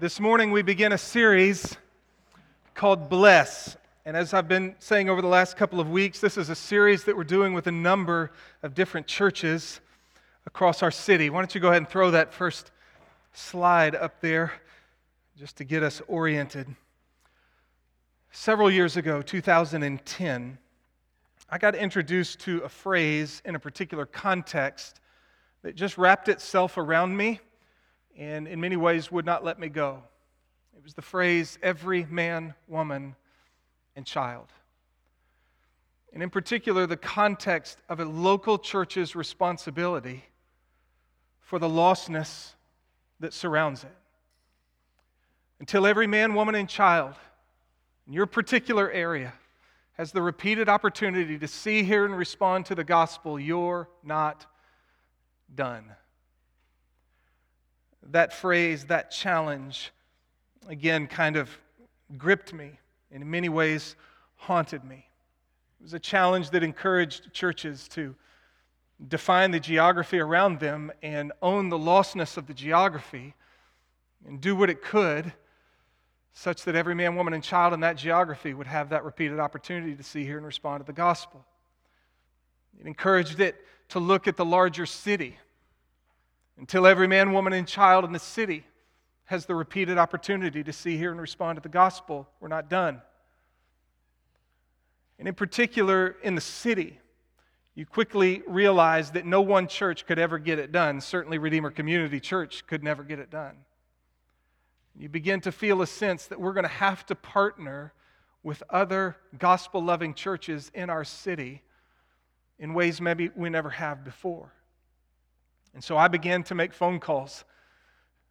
This morning we begin a series called Bless. And as I've been saying over the last couple of weeks, this is a series that we're doing with a number of different churches across our city. Why don't you go ahead and throw that first slide up there just to get us oriented. Several years ago, 2010, I got introduced to a phrase in a particular context that just wrapped itself around me and in many ways would not let me go. It was the phrase every man, woman, and child. And in particular, the context of a local church's responsibility for the lostness that surrounds it. Until every man, woman, and child in your particular area has the repeated opportunity to see, hear, and respond to the gospel, you're not done that phrase, that challenge, again, kind of gripped me and in many ways haunted me. It was a challenge that encouraged churches to define the geography around them and own the lostness of the geography and do what it could such that every man, woman, and child in that geography would have that repeated opportunity to see, hear, and respond to the gospel. It encouraged it to look at the larger city until every man, woman, and child in the city has the repeated opportunity to see, hear, and respond to the gospel. We're not done. And in particular, in the city, you quickly realize that no one church could ever get it done. Certainly, Redeemer Community Church could never get it done. You begin to feel a sense that we're going to have to partner with other gospel loving churches in our city in ways maybe we never have before. And so I began to make phone calls.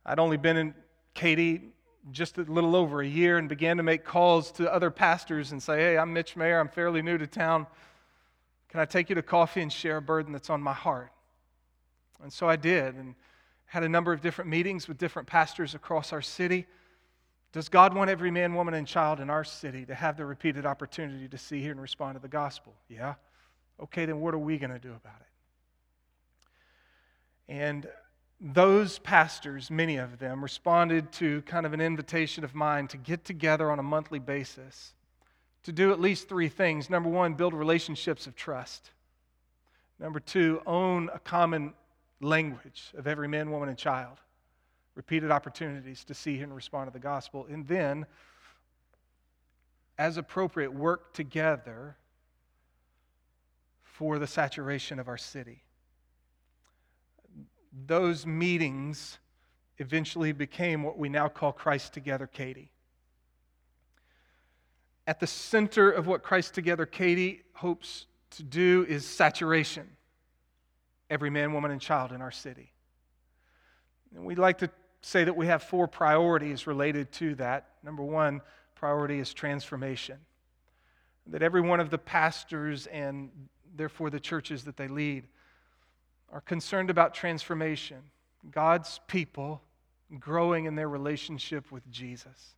I'd only been in Katy just a little over a year and began to make calls to other pastors and say, Hey, I'm Mitch Mayer. I'm fairly new to town. Can I take you to coffee and share a burden that's on my heart? And so I did and had a number of different meetings with different pastors across our city. Does God want every man, woman, and child in our city to have the repeated opportunity to see, hear, and respond to the gospel? Yeah. Okay, then what are we going to do about it? And those pastors, many of them, responded to kind of an invitation of mine to get together on a monthly basis to do at least three things. Number one, build relationships of trust. Number two, own a common language of every man, woman, and child. Repeated opportunities to see and respond to the gospel. And then, as appropriate, work together for the saturation of our city those meetings eventually became what we now call Christ Together Katy. At the center of what Christ Together Katy hopes to do is saturation. Every man, woman, and child in our city. And we'd like to say that we have four priorities related to that. Number one priority is transformation. That every one of the pastors and therefore the churches that they lead are concerned about transformation, God's people growing in their relationship with Jesus,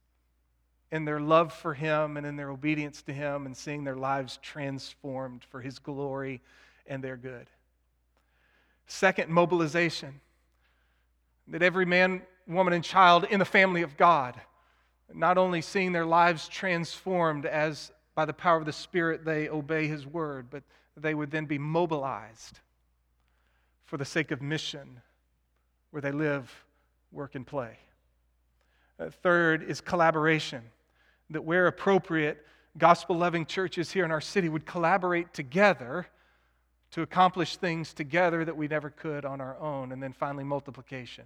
in their love for Him and in their obedience to Him, and seeing their lives transformed for His glory and their good. Second, mobilization. That every man, woman, and child in the family of God, not only seeing their lives transformed as by the power of the Spirit they obey His word, but they would then be mobilized for the sake of mission where they live, work, and play. Uh, third is collaboration, that where appropriate, gospel loving churches here in our city would collaborate together to accomplish things together that we never could on our own. And then finally, multiplication.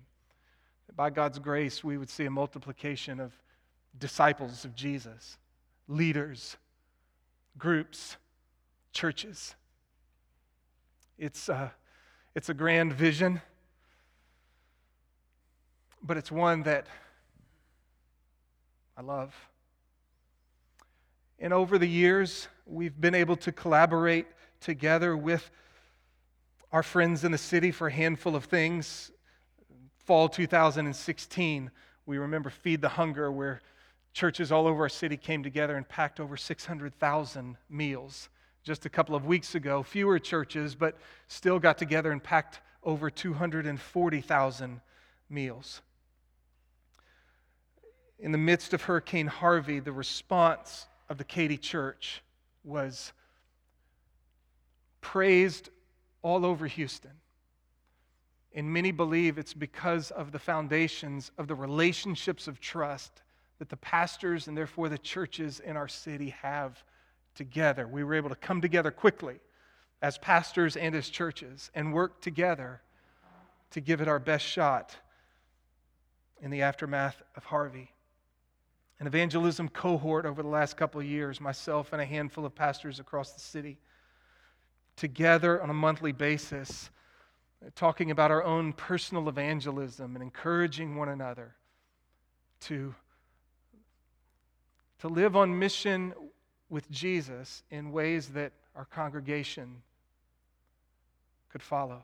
By God's grace, we would see a multiplication of disciples of Jesus, leaders, groups, churches. It's, uh, it's a grand vision, but it's one that I love. And over the years, we've been able to collaborate together with our friends in the city for a handful of things. Fall 2016, we remember Feed the Hunger, where churches all over our city came together and packed over 600,000 meals just a couple of weeks ago. Fewer churches, but still got together and packed over 240,000 meals. in the midst of Hurricane Harvey, the response of the Katy Church was praised all over Houston. And many believe it's because of the foundations of the relationships of trust that the pastors and therefore the churches in our city have together. We were able to come together quickly as pastors and as churches and work together to give it our best shot in the aftermath of Harvey. An evangelism cohort over the last couple of years, myself and a handful of pastors across the city, together on a monthly basis, talking about our own personal evangelism and encouraging one another to, to live on mission with Jesus in ways that our congregation could follow.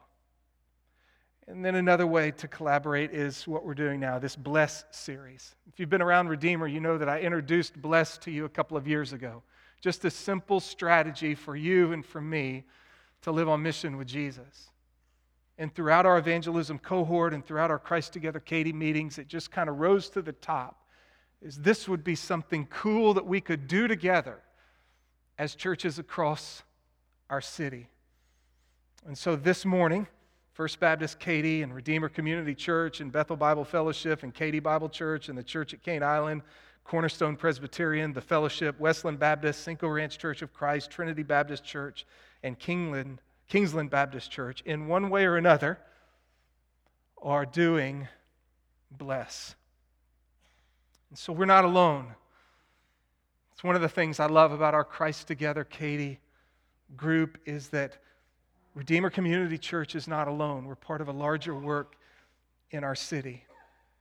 And then another way to collaborate is what we're doing now, this Bless series. If you've been around Redeemer, you know that I introduced Bless to you a couple of years ago. Just a simple strategy for you and for me to live on mission with Jesus. And throughout our evangelism cohort and throughout our Christ Together Katy meetings, it just kind of rose to the top. Is this would be something cool that we could do together as churches across our city. And so this morning, First Baptist Katy and Redeemer Community Church and Bethel Bible Fellowship and Katy Bible Church and the Church at Cane Island, Cornerstone Presbyterian, the Fellowship, Westland Baptist, Cinco Ranch Church of Christ, Trinity Baptist Church, and Kingland, Kingsland Baptist Church, in one way or another, are doing bless. And so we're not alone. It's one of the things I love about our Christ Together Katy group is that Redeemer Community Church is not alone. We're part of a larger work in our city.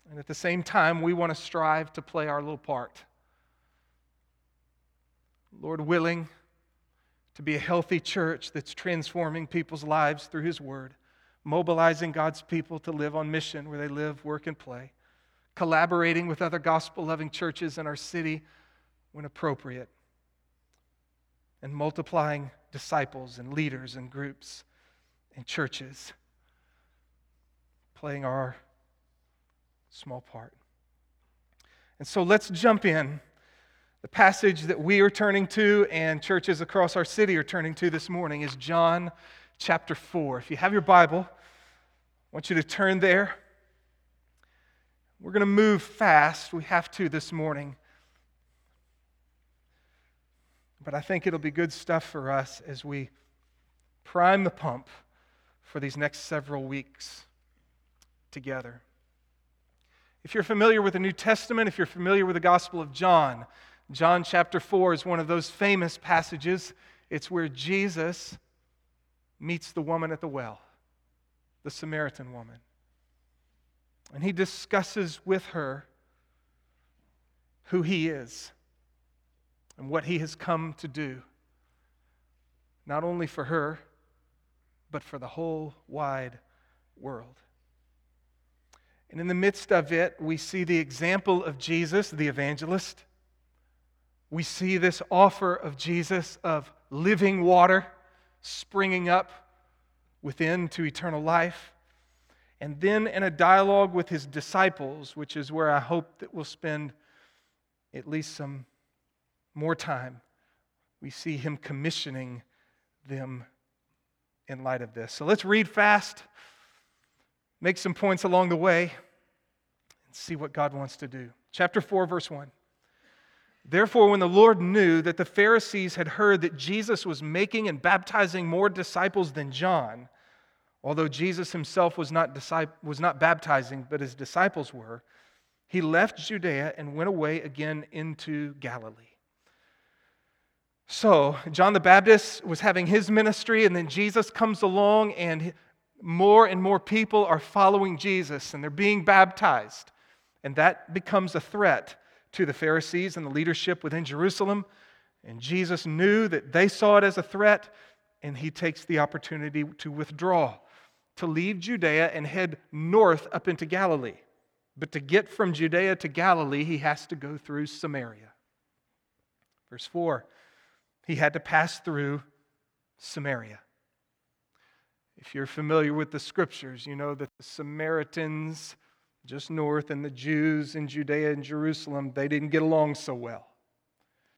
And at the same time, we want to strive to play our little part. Lord willing, to be a healthy church that's transforming people's lives through His Word, mobilizing God's people to live on mission where they live, work, and play, collaborating with other gospel loving churches in our city when appropriate, and multiplying disciples and leaders and groups and churches, playing our small part. And so let's jump in. The passage that we are turning to and churches across our city are turning to this morning is John chapter 4. If you have your Bible, I want you to turn there. We're going to move fast. We have to this morning. But I think it'll be good stuff for us as we prime the pump for these next several weeks together. If you're familiar with the New Testament, if you're familiar with the Gospel of John, John chapter 4 is one of those famous passages. It's where Jesus meets the woman at the well, the Samaritan woman. And he discusses with her who he is and what he has come to do, not only for her, but for the whole wide world. And in the midst of it, we see the example of Jesus, the evangelist. We see this offer of Jesus of living water springing up within to eternal life. And then in a dialogue with his disciples, which is where I hope that we'll spend at least some more time, we see him commissioning them in light of this. So let's read fast, make some points along the way, and see what God wants to do. Chapter 4, verse 1. Therefore, when the Lord knew that the Pharisees had heard that Jesus was making and baptizing more disciples than John, although Jesus himself was not, was not baptizing, but his disciples were, he left Judea and went away again into Galilee. So, John the Baptist was having his ministry, and then Jesus comes along, and more and more people are following Jesus and they're being baptized. And that becomes a threat to the Pharisees and the leadership within Jerusalem. And Jesus knew that they saw it as a threat, and he takes the opportunity to withdraw, to leave Judea and head north up into Galilee. But to get from Judea to Galilee, he has to go through Samaria. Verse 4 he had to pass through Samaria. If you're familiar with the scriptures, you know that the Samaritans just north, and the Jews in Judea and Jerusalem, they didn't get along so well.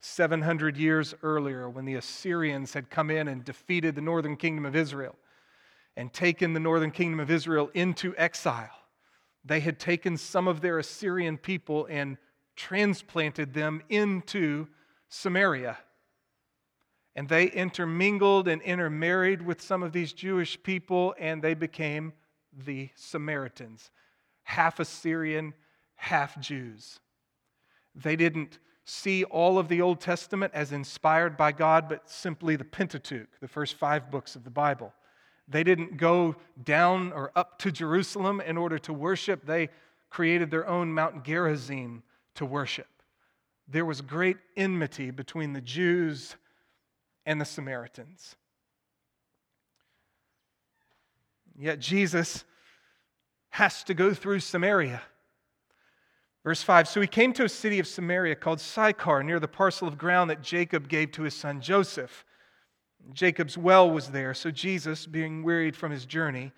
700 years earlier, when the Assyrians had come in and defeated the northern kingdom of Israel and taken the northern kingdom of Israel into exile, they had taken some of their Assyrian people and transplanted them into Samaria. And they intermingled and intermarried with some of these Jewish people, and they became the Samaritans, half Assyrian, half Jews. They didn't see all of the Old Testament as inspired by God, but simply the Pentateuch, the first five books of the Bible. They didn't go down or up to Jerusalem in order to worship. They created their own Mount Gerizim to worship. There was great enmity between the Jews and the Samaritans. Yet Jesus has to go through Samaria. Verse 5 So he came to a city of Samaria called Sychar, near the parcel of ground that Jacob gave to his son Joseph. Jacob's well was there, so Jesus, being wearied from his journey,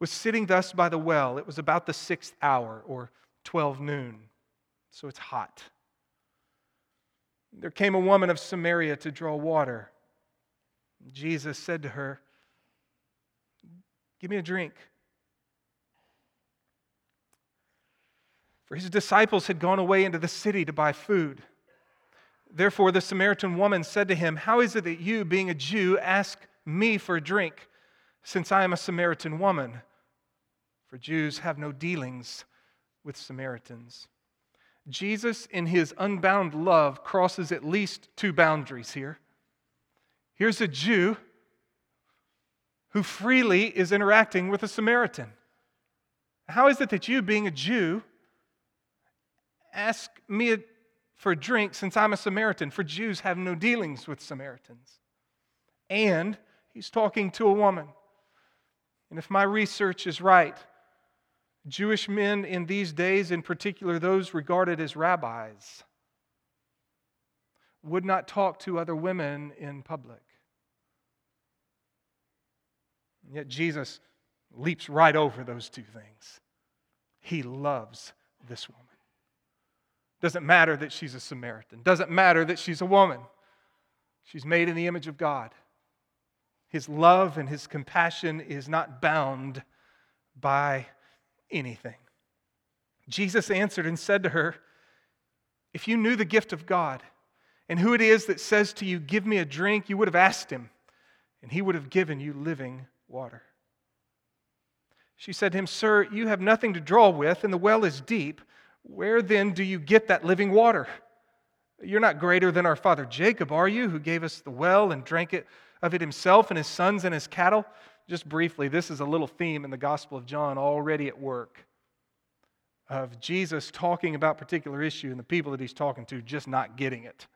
was sitting thus by the well. It was about the sixth hour, or 12 noon, so it's hot. There came a woman of Samaria to draw water. Jesus said to her, Give me a drink. For his disciples had gone away into the city to buy food. Therefore, the Samaritan woman said to him, How is it that you, being a Jew, ask me for a drink, since I am a Samaritan woman? For Jews have no dealings with Samaritans. Jesus, in his unbound love, crosses at least two boundaries here. Here's a Jew who freely is interacting with a Samaritan. How is it that you, being a Jew, ask me for a drink since I'm a Samaritan? For Jews have no dealings with Samaritans. And he's talking to a woman. And if my research is right, Jewish men in these days, in particular those regarded as rabbis, would not talk to other women in public. And yet Jesus leaps right over those two things. He loves this woman. Doesn't matter that she's a Samaritan. Doesn't matter that she's a woman. She's made in the image of God. His love and his compassion is not bound by anything. Jesus answered and said to her, If you knew the gift of God and who it is that says to you, Give me a drink, you would have asked him, and he would have given you living water. She said to him, Sir, you have nothing to draw with, and the well is deep. Where then do you get that living water? You're not greater than our father Jacob, are you, who gave us the well and drank it of it himself and his sons and his cattle? Just briefly, this is a little theme in the Gospel of John already at work of Jesus talking about particular issue and the people that he's talking to just not getting it.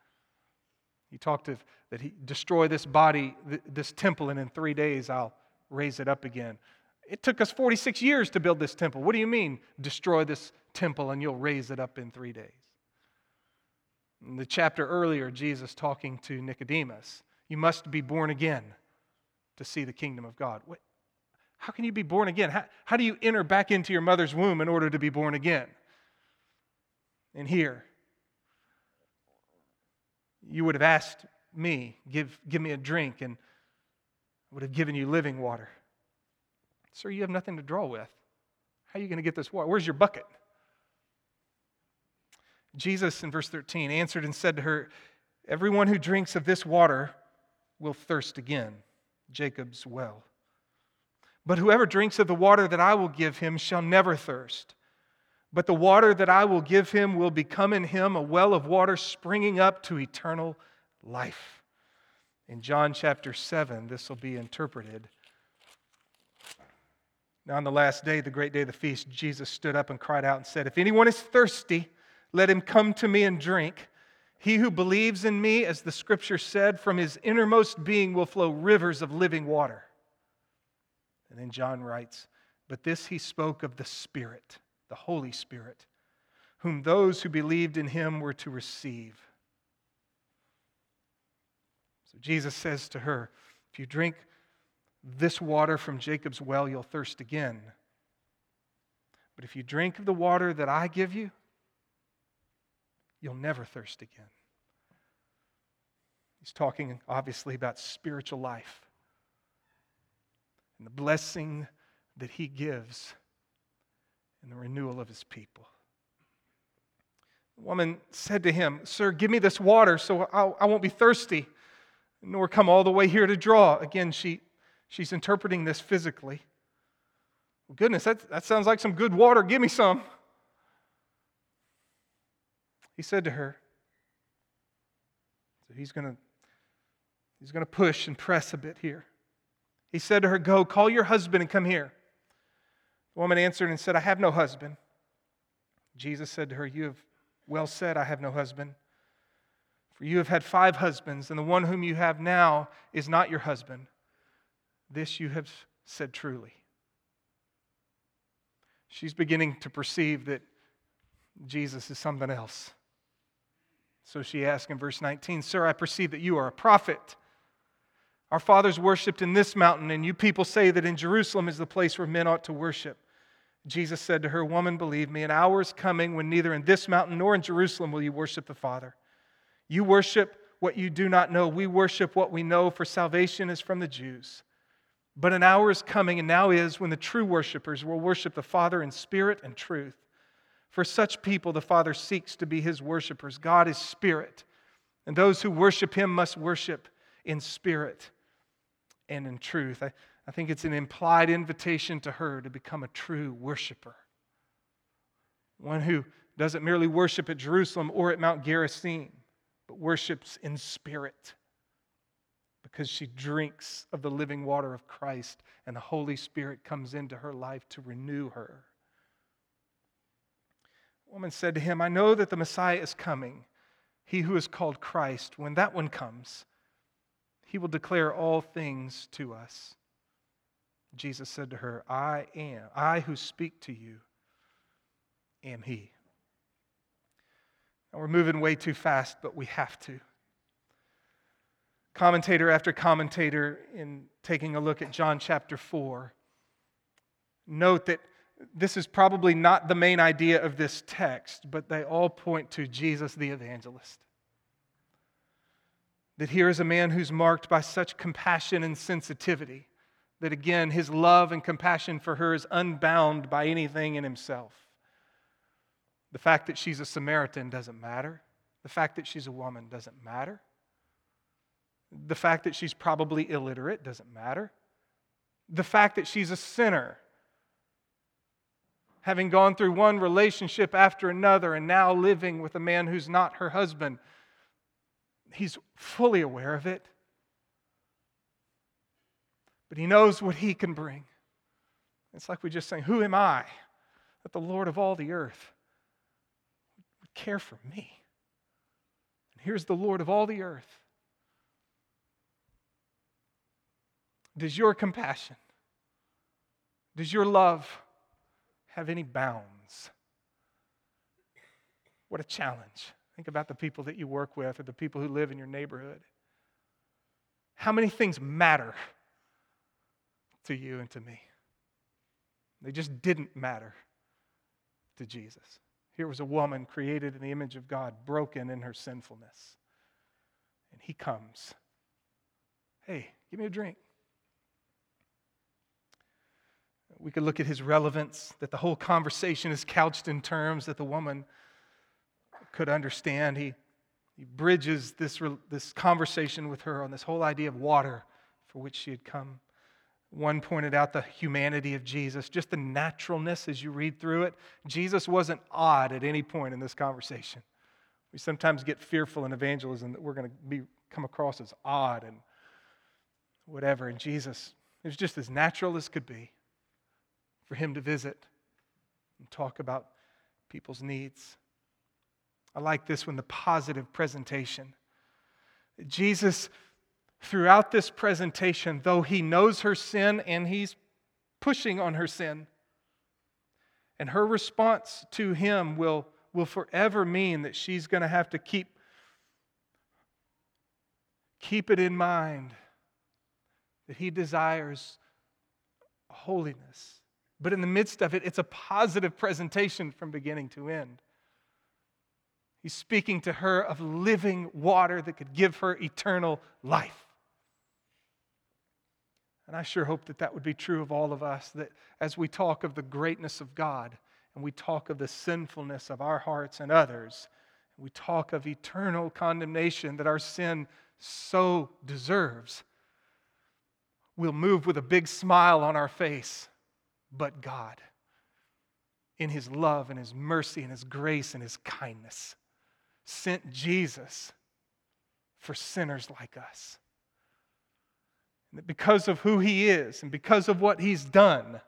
He talked of that he destroy this body, this temple, and in three days I'll raise it up again. It took us 46 years to build this temple. What do you mean, destroy this temple and you'll raise it up in three days? In the chapter earlier, Jesus talking to Nicodemus, you must be born again to see the kingdom of God. What, how can you be born again? How, how do you enter back into your mother's womb in order to be born again? And here, you would have asked me, give, give me a drink, and would have given you living water. Sir, you have nothing to draw with. How are you going to get this water? Where's your bucket? Jesus, in verse 13, answered and said to her, Everyone who drinks of this water will thirst again. Jacob's well. But whoever drinks of the water that I will give him shall never thirst. But the water that I will give him will become in him a well of water springing up to eternal life. In John chapter 7, this will be interpreted. Now, on the last day, the great day of the feast, Jesus stood up and cried out and said, If anyone is thirsty, let him come to me and drink. He who believes in me, as the scripture said, from his innermost being will flow rivers of living water. And then John writes, But this he spoke of the Spirit, the Holy Spirit, whom those who believed in him were to receive. So Jesus says to her, If you drink this water from Jacob's well, you'll thirst again. But if you drink of the water that I give you, you'll never thirst again. He's talking, obviously, about spiritual life and the blessing that he gives in the renewal of his people. The woman said to him, Sir, give me this water so I will not be thirsty, nor come all the way here to draw. Again, she, she's interpreting this physically. Well, goodness, that, that sounds like some good water. Give me some. He said to her, so he's going he's going to push and press a bit here. He said to her, Go, call your husband and come here. The woman answered and said, I have no husband. Jesus said to her, You have well said, I have no husband. For you have had five husbands, and the one whom you have now is not your husband. This you have said truly. She's beginning to perceive that Jesus is something else. So she asks in verse 19, Sir, I perceive that you are a prophet. Our fathers worshiped in this mountain, and you people say that in Jerusalem is the place where men ought to worship. Jesus said to her, Woman, believe me, an hour is coming when neither in this mountain nor in Jerusalem will you worship the Father. You worship what you do not know. We worship what we know, for salvation is from the Jews. But an hour is coming, and now is, when the true worshipers will worship the Father in spirit and truth. For such people, the Father seeks to be his worshipers. God is spirit, and those who worship him must worship in spirit and in truth. I, I think it's an implied invitation to her to become a true worshiper. One who doesn't merely worship at Jerusalem or at Mount Gerizim, but worships in spirit because she drinks of the living water of Christ and the Holy Spirit comes into her life to renew her. The woman said to him, I know that the Messiah is coming, he who is called Christ. When that one comes, he will declare all things to us. Jesus said to her, I am, I who speak to you am He. Now we're moving way too fast, but we have to. Commentator after commentator, in taking a look at John chapter 4, note that this is probably not the main idea of this text, but they all point to Jesus the evangelist. That here is a man who's marked by such compassion and sensitivity that, again, his love and compassion for her is unbound by anything in himself. The fact that she's a Samaritan doesn't matter. The fact that she's a woman doesn't matter. The fact that she's probably illiterate doesn't matter. The fact that she's a sinner, having gone through one relationship after another and now living with a man who's not her husband, he's fully aware of it. But he knows what he can bring. It's like we just saying, Who am I that the Lord of all the earth care for me? And here's the Lord of all the earth. Does your compassion, does your love have any bounds? What a challenge. Think about the people that you work with or the people who live in your neighborhood. How many things matter to you and to me? They just didn't matter to Jesus. Here was a woman created in the image of God, broken in her sinfulness. And he comes. Hey, give me a drink. We could look at his relevance, that the whole conversation is couched in terms that the woman could understand. He, he bridges this, this conversation with her on this whole idea of water for which she had come. One pointed out the humanity of Jesus, just the naturalness as you read through it. Jesus wasn't odd at any point in this conversation. We sometimes get fearful in evangelism that we're going to be, come across as odd and whatever. And Jesus, it was just as natural as could be for him to visit and talk about people's needs. I like this one the positive presentation. Jesus, throughout this presentation, though he knows her sin and he's pushing on her sin, and her response to him will, will forever mean that she's going to have to keep, keep it in mind that he desires holiness, But in the midst of it, it's a positive presentation from beginning to end. He's speaking to her of living water that could give her eternal life. And I sure hope that that would be true of all of us, that as we talk of the greatness of God and we talk of the sinfulness of our hearts and others, we talk of eternal condemnation that our sin so deserves, we'll move with a big smile on our face. But God, in His love and His mercy and His grace and His kindness, sent Jesus for sinners like us. And that because of who He is and because of what He's done,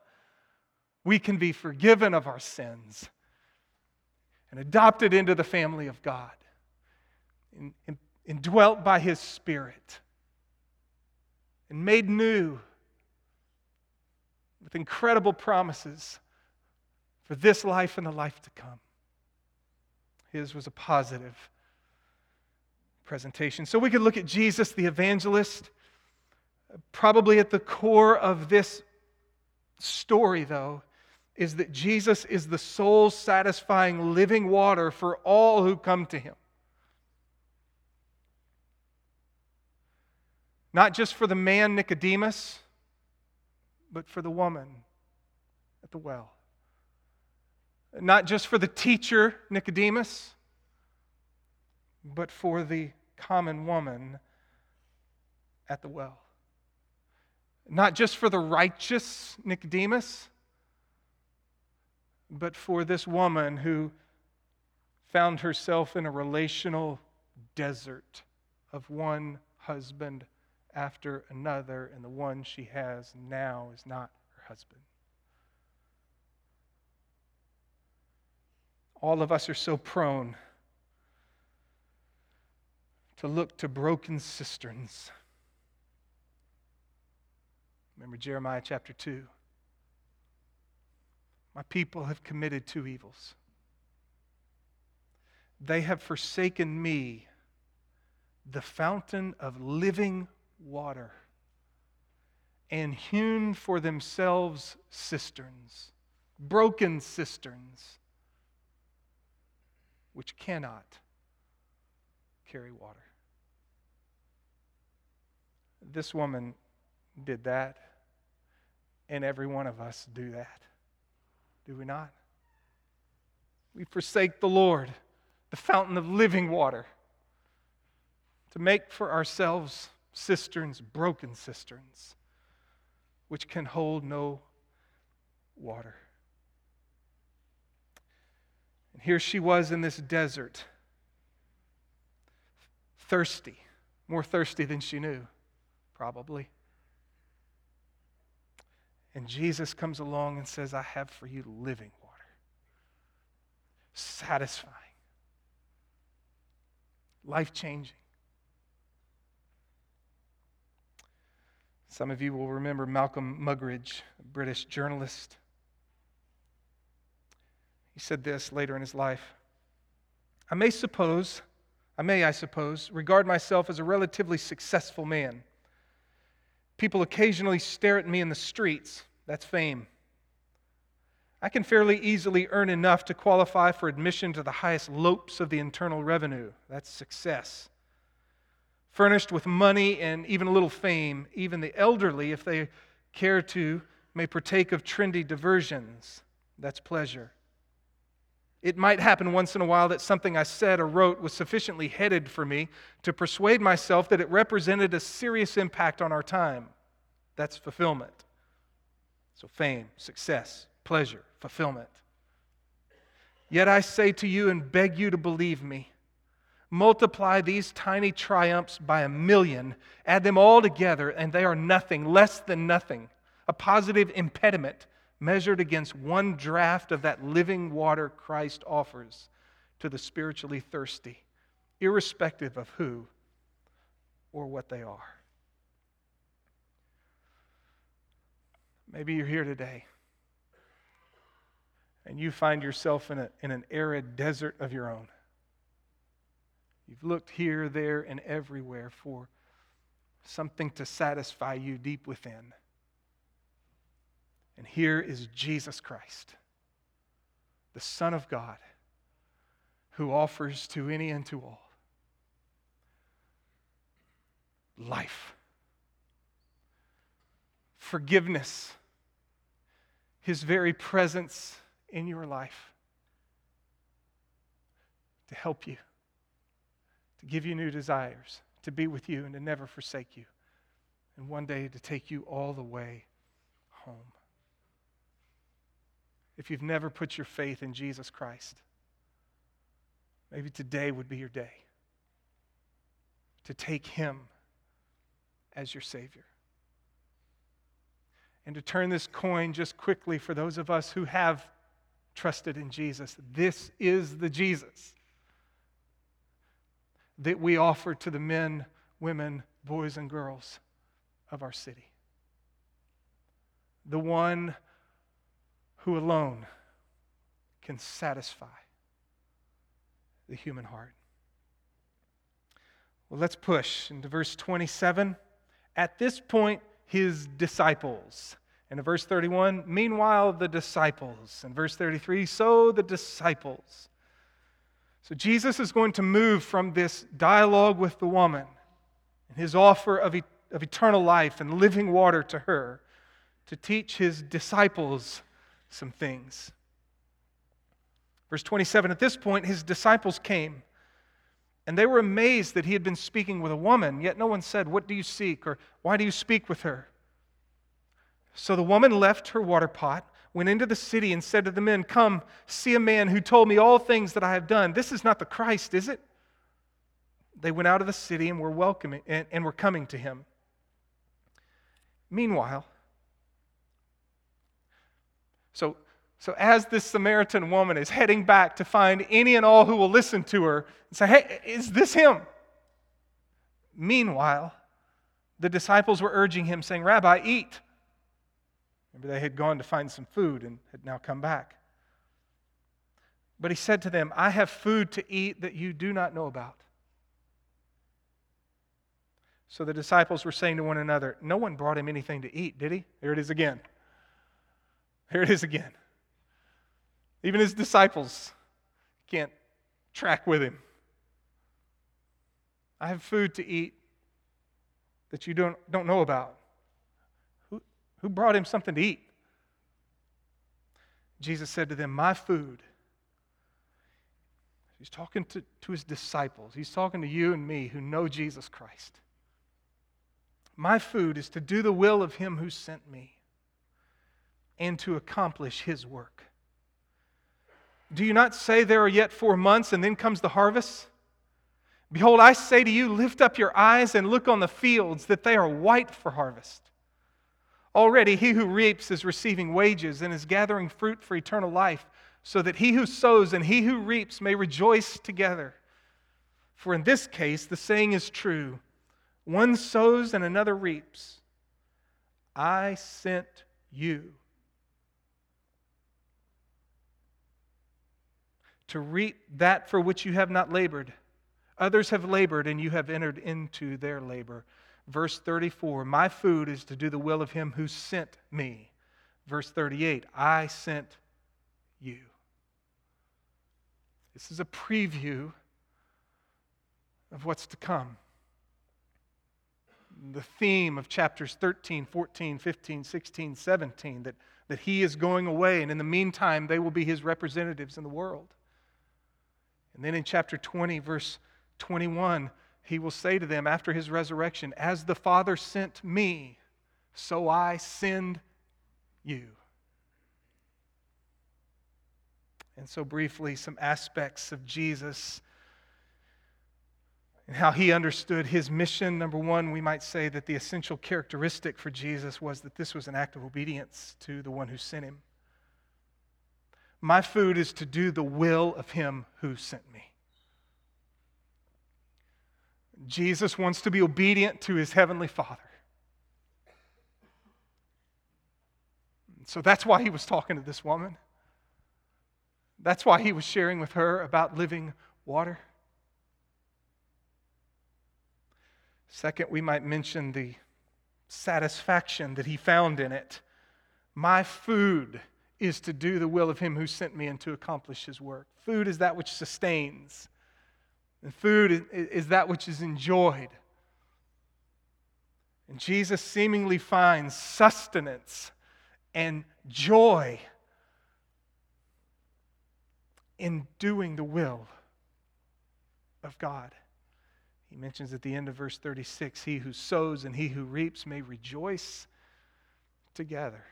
we can be forgiven of our sins and adopted into the family of God, indwelt by His Spirit, and made new with incredible promises for this life and the life to come. His was a positive presentation. So we could look at Jesus, the evangelist. Probably at the core of this story, though, is that Jesus is the soul satisfying living water for all who come to him. Not just for the man Nicodemus, but for the woman at the well. Not just for the teacher Nicodemus, but for the common woman at the well. Not just for the righteous Nicodemus, but for this woman who found herself in a relational desert of one husband after another, and the one she has now is not her husband. All of us are so prone to look to broken cisterns. Remember Jeremiah chapter 2. My people have committed two evils. They have forsaken me, the fountain of living water, and hewn for themselves cisterns, broken cisterns, which cannot carry water. This woman did that, and every one of us do that. Do we not? We forsake the Lord, the fountain of living water, to make for ourselves cisterns, broken cisterns, which can hold no water. And here she was in this desert, thirsty, more thirsty than she knew, probably. And Jesus comes along and says, I have for you living water, satisfying, life changing. Some of you will remember Malcolm Muggeridge, a British journalist. He said this later in his life I may suppose, I may, I suppose, regard myself as a relatively successful man. People occasionally stare at me in the streets. That's fame. I can fairly easily earn enough to qualify for admission to the highest lopes of the Internal Revenue. That's success furnished with money and even a little fame. Even the elderly, if they care to, may partake of trendy diversions. That's pleasure. It might happen once in a while that something I said or wrote was sufficiently headed for me to persuade myself that it represented a serious impact on our time. That's fulfillment. So, fame, success, pleasure, fulfillment. Yet I say to you and beg you to believe me multiply these tiny triumphs by a million, add them all together, and they are nothing, less than nothing, a positive impediment measured against one draft of that living water Christ offers to the spiritually thirsty, irrespective of who or what they are. Maybe you're here today and you find yourself in, a, in an arid desert of your own. You've looked here, there, and everywhere for something to satisfy you deep within. And here is Jesus Christ, the Son of God, who offers to any and to all life, forgiveness, his very presence in your life to help you, to give you new desires, to be with you, and to never forsake you, and one day to take you all the way home. If you've never put your faith in Jesus Christ, maybe today would be your day to take Him as your Savior. And to turn this coin just quickly for those of us who have trusted in Jesus, this is the Jesus that we offer to the men, women, boys, and girls of our city. The one who alone can satisfy the human heart. Well, let's push into verse 27. At this point, his disciples. And in verse 31, meanwhile, the disciples. In verse 33, so the disciples. So Jesus is going to move from this dialogue with the woman and his offer of, e- of eternal life and living water to her to teach his disciples some things. Verse 27 At this point, his disciples came and they were amazed that he had been speaking with a woman, yet no one said, What do you seek? or Why do you speak with her? So the woman left her water pot, went into the city, and said to the men, Come, see a man who told me all things that I have done. This is not the Christ, is it? They went out of the city and were welcoming and, and were coming to him. Meanwhile, so so, as this Samaritan woman is heading back to find any and all who will listen to her and say, Hey, is this him? Meanwhile, the disciples were urging him, saying, Rabbi, eat. Remember, they had gone to find some food and had now come back. But he said to them, I have food to eat that you do not know about. So the disciples were saying to one another, No one brought him anything to eat, did he? Here it is again. Here it is again. Even his disciples can't track with him. I have food to eat that you don't, don't know about. Who, who brought him something to eat? Jesus said to them, My food. He's talking to, to his disciples. He's talking to you and me who know Jesus Christ. My food is to do the will of him who sent me and to accomplish his work. Do you not say there are yet four months and then comes the harvest? Behold, I say to you, lift up your eyes and look on the fields, that they are white for harvest. Already he who reaps is receiving wages and is gathering fruit for eternal life, so that he who sows and he who reaps may rejoice together. For in this case, the saying is true one sows and another reaps. I sent you to reap that for which you have not labored. Others have labored, and you have entered into their labor. Verse 34 My food is to do the will of him who sent me. Verse 38 I sent you. This is a preview of what's to come. The theme of chapters 13, 14, 15, 16, 17 that, that he is going away, and in the meantime, they will be his representatives in the world. And then in chapter 20, verse 21, he will say to them after his resurrection, As the Father sent me, so I send you. And so, briefly, some aspects of Jesus and how he understood his mission. Number one, we might say that the essential characteristic for Jesus was that this was an act of obedience to the one who sent him. My food is to do the will of him who sent me. Jesus wants to be obedient to his heavenly Father. So that's why he was talking to this woman. That's why he was sharing with her about living water. Second, we might mention the satisfaction that he found in it My food is to do the will of him who sent me and to accomplish his work. Food is that which sustains, and food is that which is enjoyed. And Jesus seemingly finds sustenance and joy in doing the will of God. He mentions at the end of verse 36 He who sows and he who reaps may rejoice together.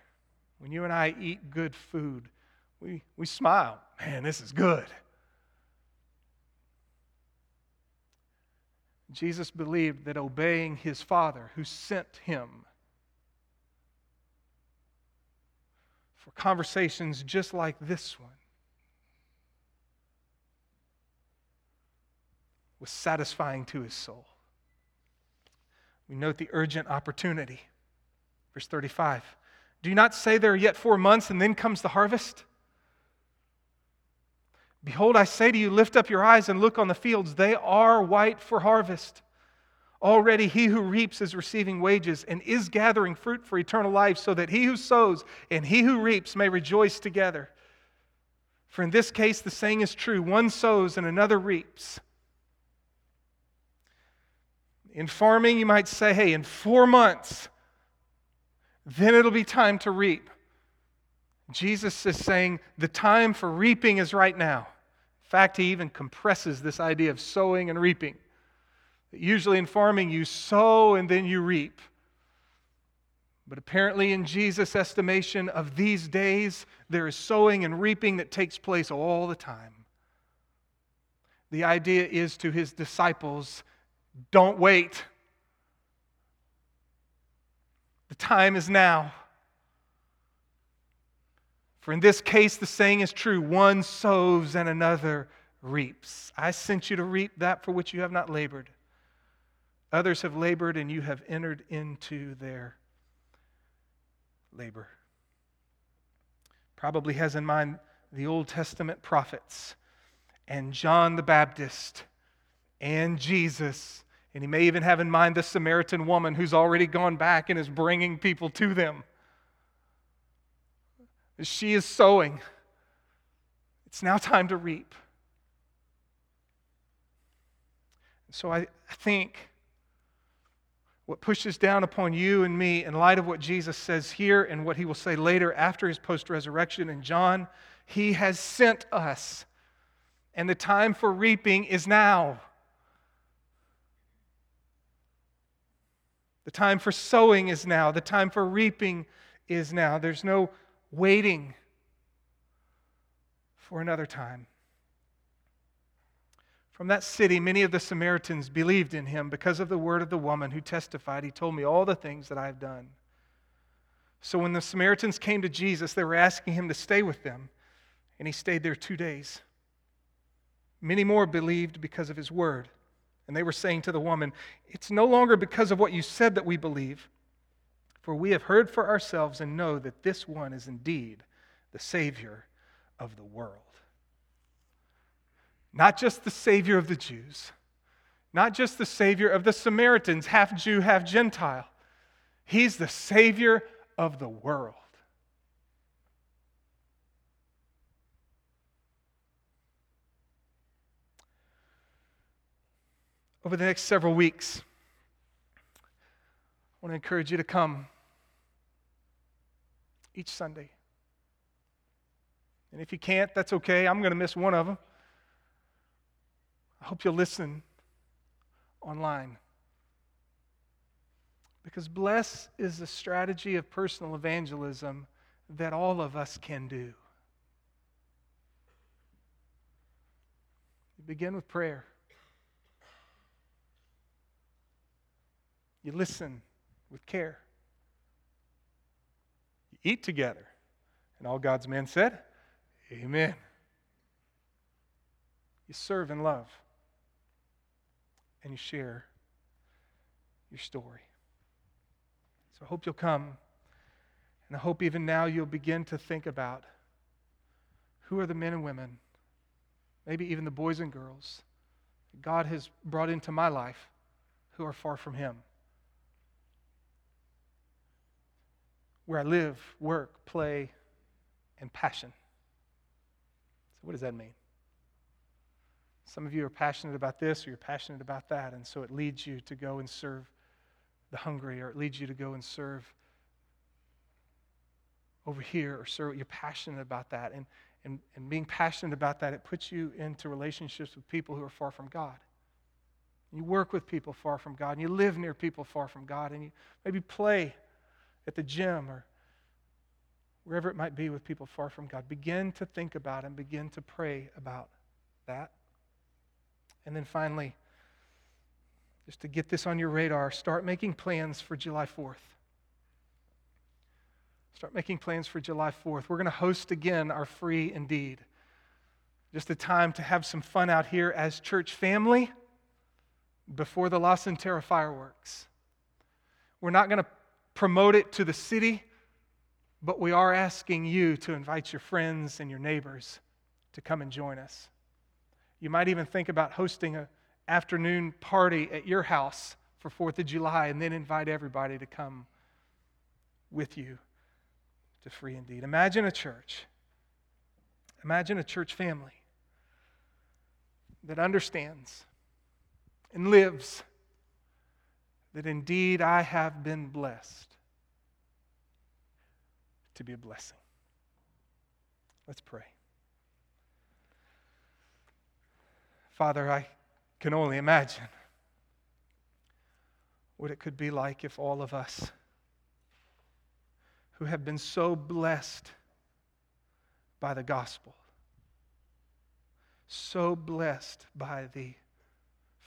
When you and I eat good food, we, we smile. Man, this is good. Jesus believed that obeying his Father who sent him for conversations just like this one was satisfying to his soul. We note the urgent opportunity. Verse 35 Do you not say there are yet four months and then comes the harvest? Behold, I say to you, lift up your eyes and look on the fields. They are white for harvest. Already he who reaps is receiving wages and is gathering fruit for eternal life, so that he who sows and he who reaps may rejoice together. For in this case, the saying is true one sows and another reaps. In farming, you might say, hey, in four months, then it'll be time to reap. Jesus is saying the time for reaping is right now. In fact, he even compresses this idea of sowing and reaping. Usually in farming, you sow and then you reap. But apparently, in Jesus' estimation of these days, there is sowing and reaping that takes place all the time. The idea is to his disciples don't wait. The time is now. For in this case, the saying is true one sows and another reaps. I sent you to reap that for which you have not labored. Others have labored, and you have entered into their labor. Probably has in mind the Old Testament prophets and John the Baptist and Jesus. And he may even have in mind the Samaritan woman who's already gone back and is bringing people to them. She is sowing. It's now time to reap. So I think what pushes down upon you and me in light of what Jesus says here and what he will say later after his post resurrection in John, he has sent us. And the time for reaping is now. The time for sowing is now. The time for reaping is now. There's no waiting for another time. From that city, many of the Samaritans believed in him because of the word of the woman who testified, He told me all the things that I have done. So when the Samaritans came to Jesus, they were asking him to stay with them, and he stayed there two days. Many more believed because of his word. And they were saying to the woman, It's no longer because of what you said that we believe, for we have heard for ourselves and know that this one is indeed the Savior of the world. Not just the Savior of the Jews, not just the Savior of the Samaritans, half Jew, half Gentile. He's the Savior of the world. Over the next several weeks, I want to encourage you to come each Sunday. And if you can't, that's okay. I'm going to miss one of them. I hope you'll listen online. Because bless is a strategy of personal evangelism that all of us can do. You begin with prayer. You listen with care. You eat together. And all God's men said, Amen. You serve in love. And you share your story. So I hope you'll come. And I hope even now you'll begin to think about who are the men and women, maybe even the boys and girls, God has brought into my life who are far from Him. Where I live, work, play, and passion. So, what does that mean? Some of you are passionate about this or you're passionate about that, and so it leads you to go and serve the hungry, or it leads you to go and serve over here, or serve. You're passionate about that. And, and, and being passionate about that, it puts you into relationships with people who are far from God. You work with people far from God, and you live near people far from God, and you maybe play at the gym or wherever it might be with people far from God. Begin to think about and begin to pray about that. And then finally, just to get this on your radar, start making plans for July 4th. Start making plans for July 4th. We're going to host again our free indeed. Just a time to have some fun out here as church family before the LaCenterra fireworks. We're not going to promote it to the city, but we are asking you to invite your friends and your neighbors to come and join us. You might even think about hosting an afternoon party at your house for 4th of July and then invite everybody to come with you to free indeed. Imagine a church. Imagine a church family that understands and lives that indeed I have been blessed to be a blessing. Let's pray. Father, I can only imagine what it could be like if all of us who have been so blessed by the gospel, so blessed by the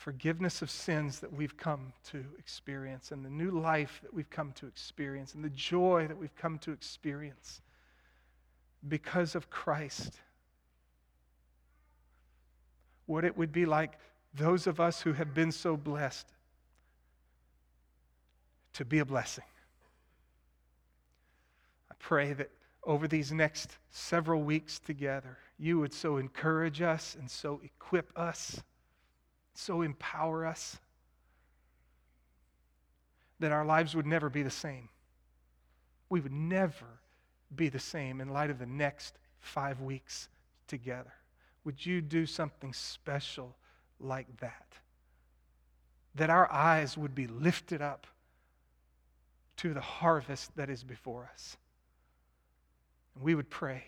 forgiveness of sins that we've come to experience, and the new life that we've come to experience, and the joy that we've come to experience because of Christ what it would be like those of us who have been so blessed to be a blessing. I pray that over these next several weeks together, you would so encourage us and so equip us, so empower us, that our lives would never be the same. We would never be the same in light of the next five weeks together. Would you do something special like that? That our eyes would be lifted up to the harvest that is before us. And we would pray,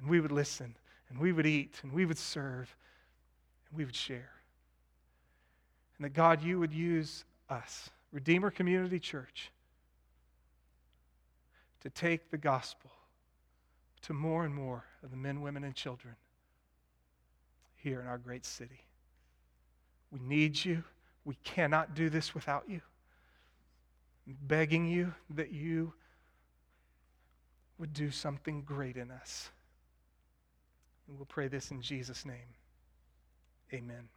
and we would listen, and we would eat, and we would serve, and we would share. And that God, you would use us, Redeemer Community Church, to take the gospel to more and more of the men, women, and children here in our great city. We need you. We cannot do this without you. I'm begging you that you would do something great in us. And we'll pray this in Jesus' name. Amen.